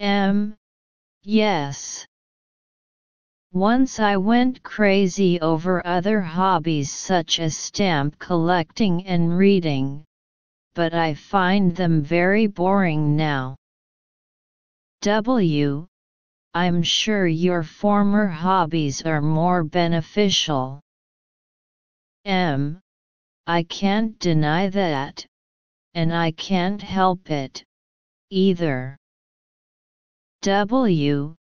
M. Yes. Once I went crazy over other hobbies such as stamp collecting and reading, but I find them very boring now. W. I'm sure your former hobbies are more beneficial. M. I can't deny that, and I can't help it, either. W.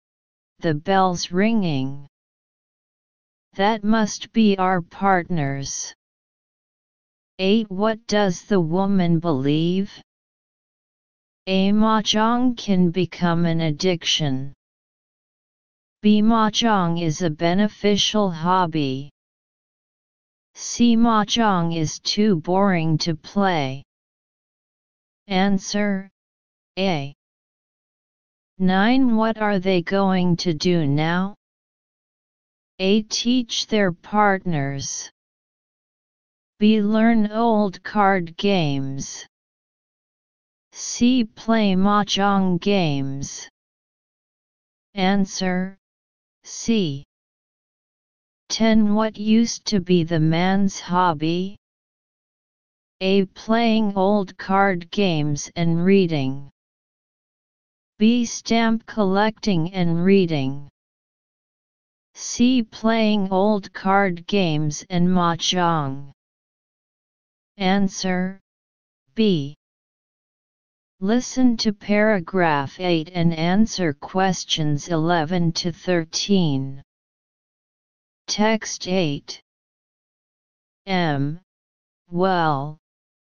The bell's ringing. That must be our partners. 8. What does the woman believe? A mahjong can become an addiction. B. Mahjong is a beneficial hobby. C. Mahjong is too boring to play. Answer A. 9. What are they going to do now? A. Teach their partners. B. Learn old card games. C. Play mahjong games. Answer C. 10. What used to be the man's hobby? A. Playing old card games and reading. B. Stamp collecting and reading. C. Playing old card games and mahjong. Answer B. Listen to paragraph 8 and answer questions 11 to 13. Text 8 M. Well,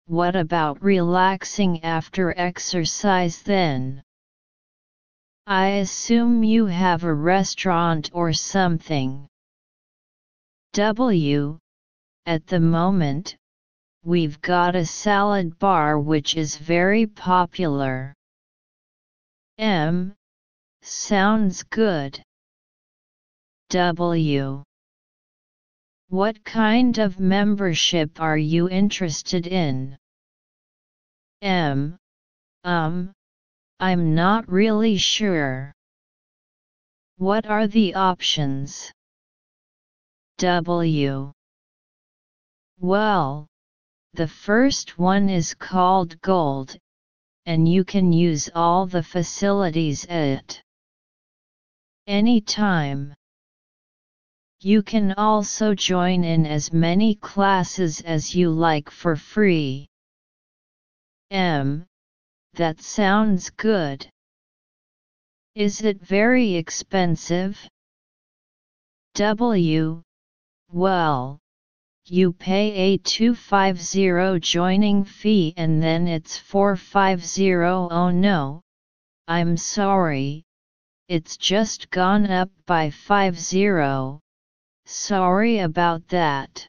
what about relaxing after exercise then? I assume you have a restaurant or something. W. At the moment, we've got a salad bar which is very popular. M. Sounds good. W. What kind of membership are you interested in? M. Um, I'm not really sure. What are the options? W. Well, the first one is called Gold, and you can use all the facilities at any time. You can also join in as many classes as you like for free. M. That sounds good. Is it very expensive? W. Well, you pay a 250 joining fee and then it's 450 oh no, I'm sorry, it's just gone up by 50, sorry about that.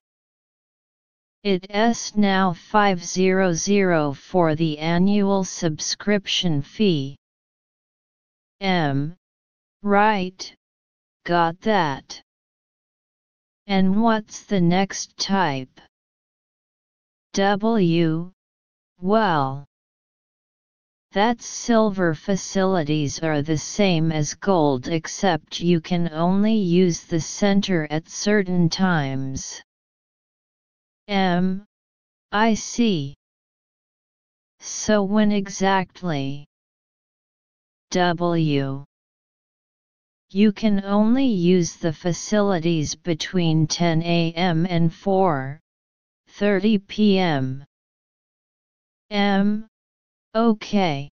It's now 500 for the annual subscription fee. M. Right. Got that. And what's the next type? W. Well. That's silver facilities are the same as gold except you can only use the center at certain times. M. I see. So when exactly? W. You can only use the facilities between 10 a.m. and 4.30 p.m. M. Okay.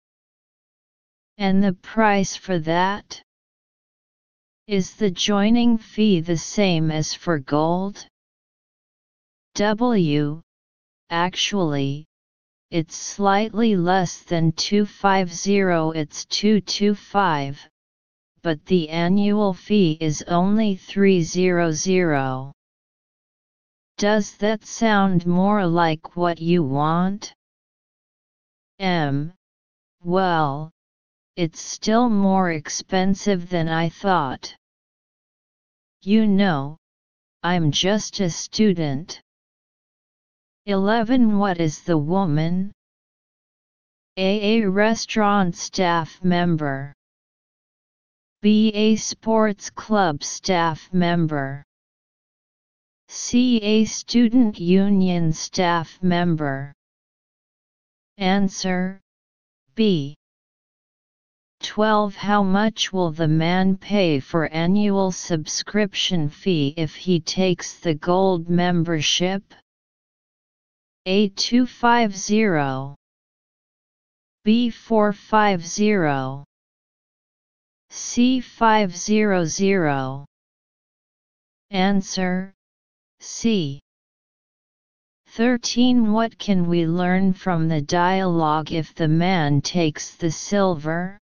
And the price for that? Is the joining fee the same as for gold? W. Actually, it's slightly less than 250 it's 225, but the annual fee is only 300. Does that sound more like what you want? M. Well, it's still more expensive than I thought. You know, I'm just a student. 11 What is the woman? A. A restaurant staff member. B. A sports club staff member. C. A student union staff member. Answer B. 12. How much will the man pay for annual subscription fee if he takes the gold membership? A250 B450 C500 Answer C. 13 What can we learn from the dialogue if the man takes the silver?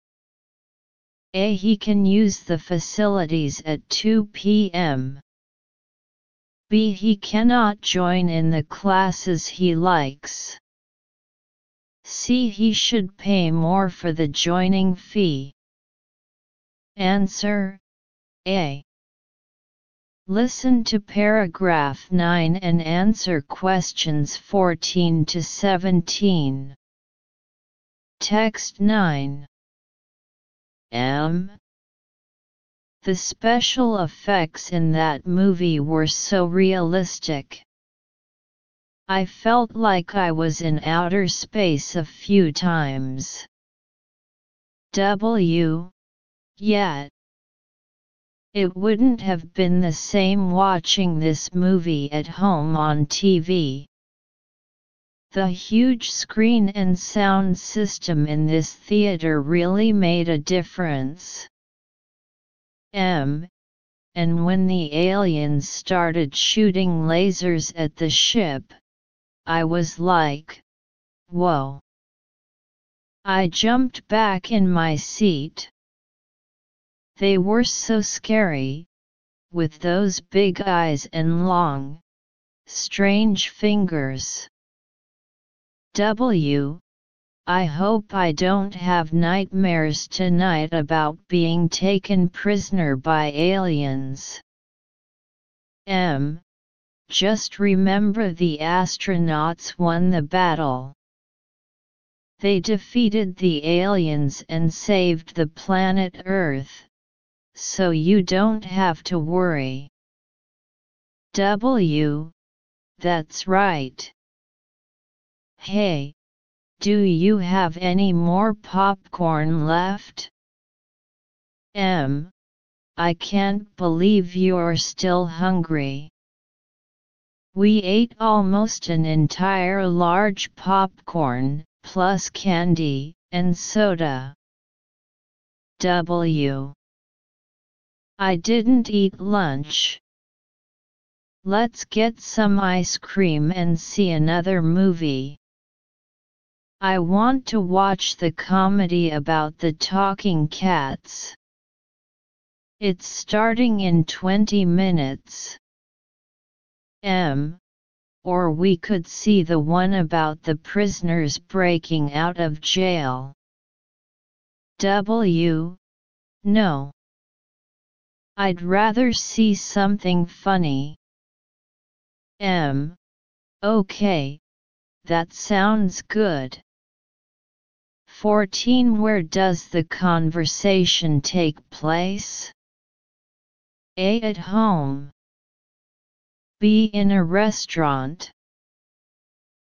A. He can use the facilities at 2 p.m. B. He cannot join in the classes he likes. C. He should pay more for the joining fee. Answer A. Listen to paragraph 9 and answer questions 14 to 17. Text 9 M. The special effects in that movie were so realistic. I felt like I was in outer space a few times. W. Yet. It wouldn't have been the same watching this movie at home on TV. The huge screen and sound system in this theater really made a difference. M. And when the aliens started shooting lasers at the ship, I was like, whoa. I jumped back in my seat. They were so scary, with those big eyes and long, strange fingers. W. I hope I don't have nightmares tonight about being taken prisoner by aliens. M. Just remember the astronauts won the battle. They defeated the aliens and saved the planet Earth so you don't have to worry. W. That's right. Hey, do you have any more popcorn left? M. I can't believe you're still hungry. We ate almost an entire large popcorn, plus candy, and soda. W. I didn't eat lunch. Let's get some ice cream and see another movie. I want to watch the comedy about the talking cats. It's starting in 20 minutes. M. Or we could see the one about the prisoners breaking out of jail. W. No. I'd rather see something funny. M. Okay. That sounds good. 14 Where does the conversation take place? A. At home. B. In a restaurant.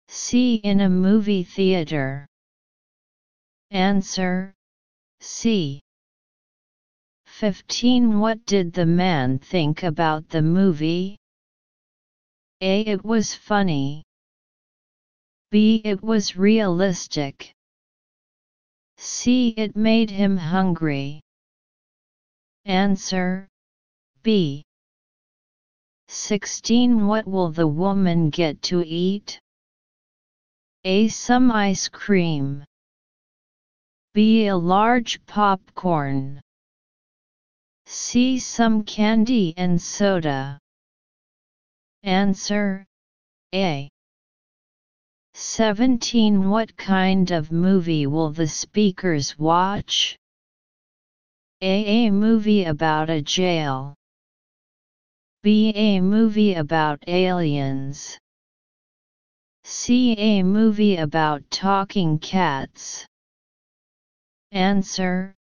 C. In a movie theater. Answer C. 15 What did the man think about the movie? A. It was funny. B. It was realistic. C. It made him hungry. Answer B. 16 What will the woman get to eat? A. Some ice cream. B. A large popcorn. C. some candy and soda. Answer A. 17 What kind of movie will the speakers watch? A. A movie about a jail. B. A movie about aliens. C. A movie about talking cats. Answer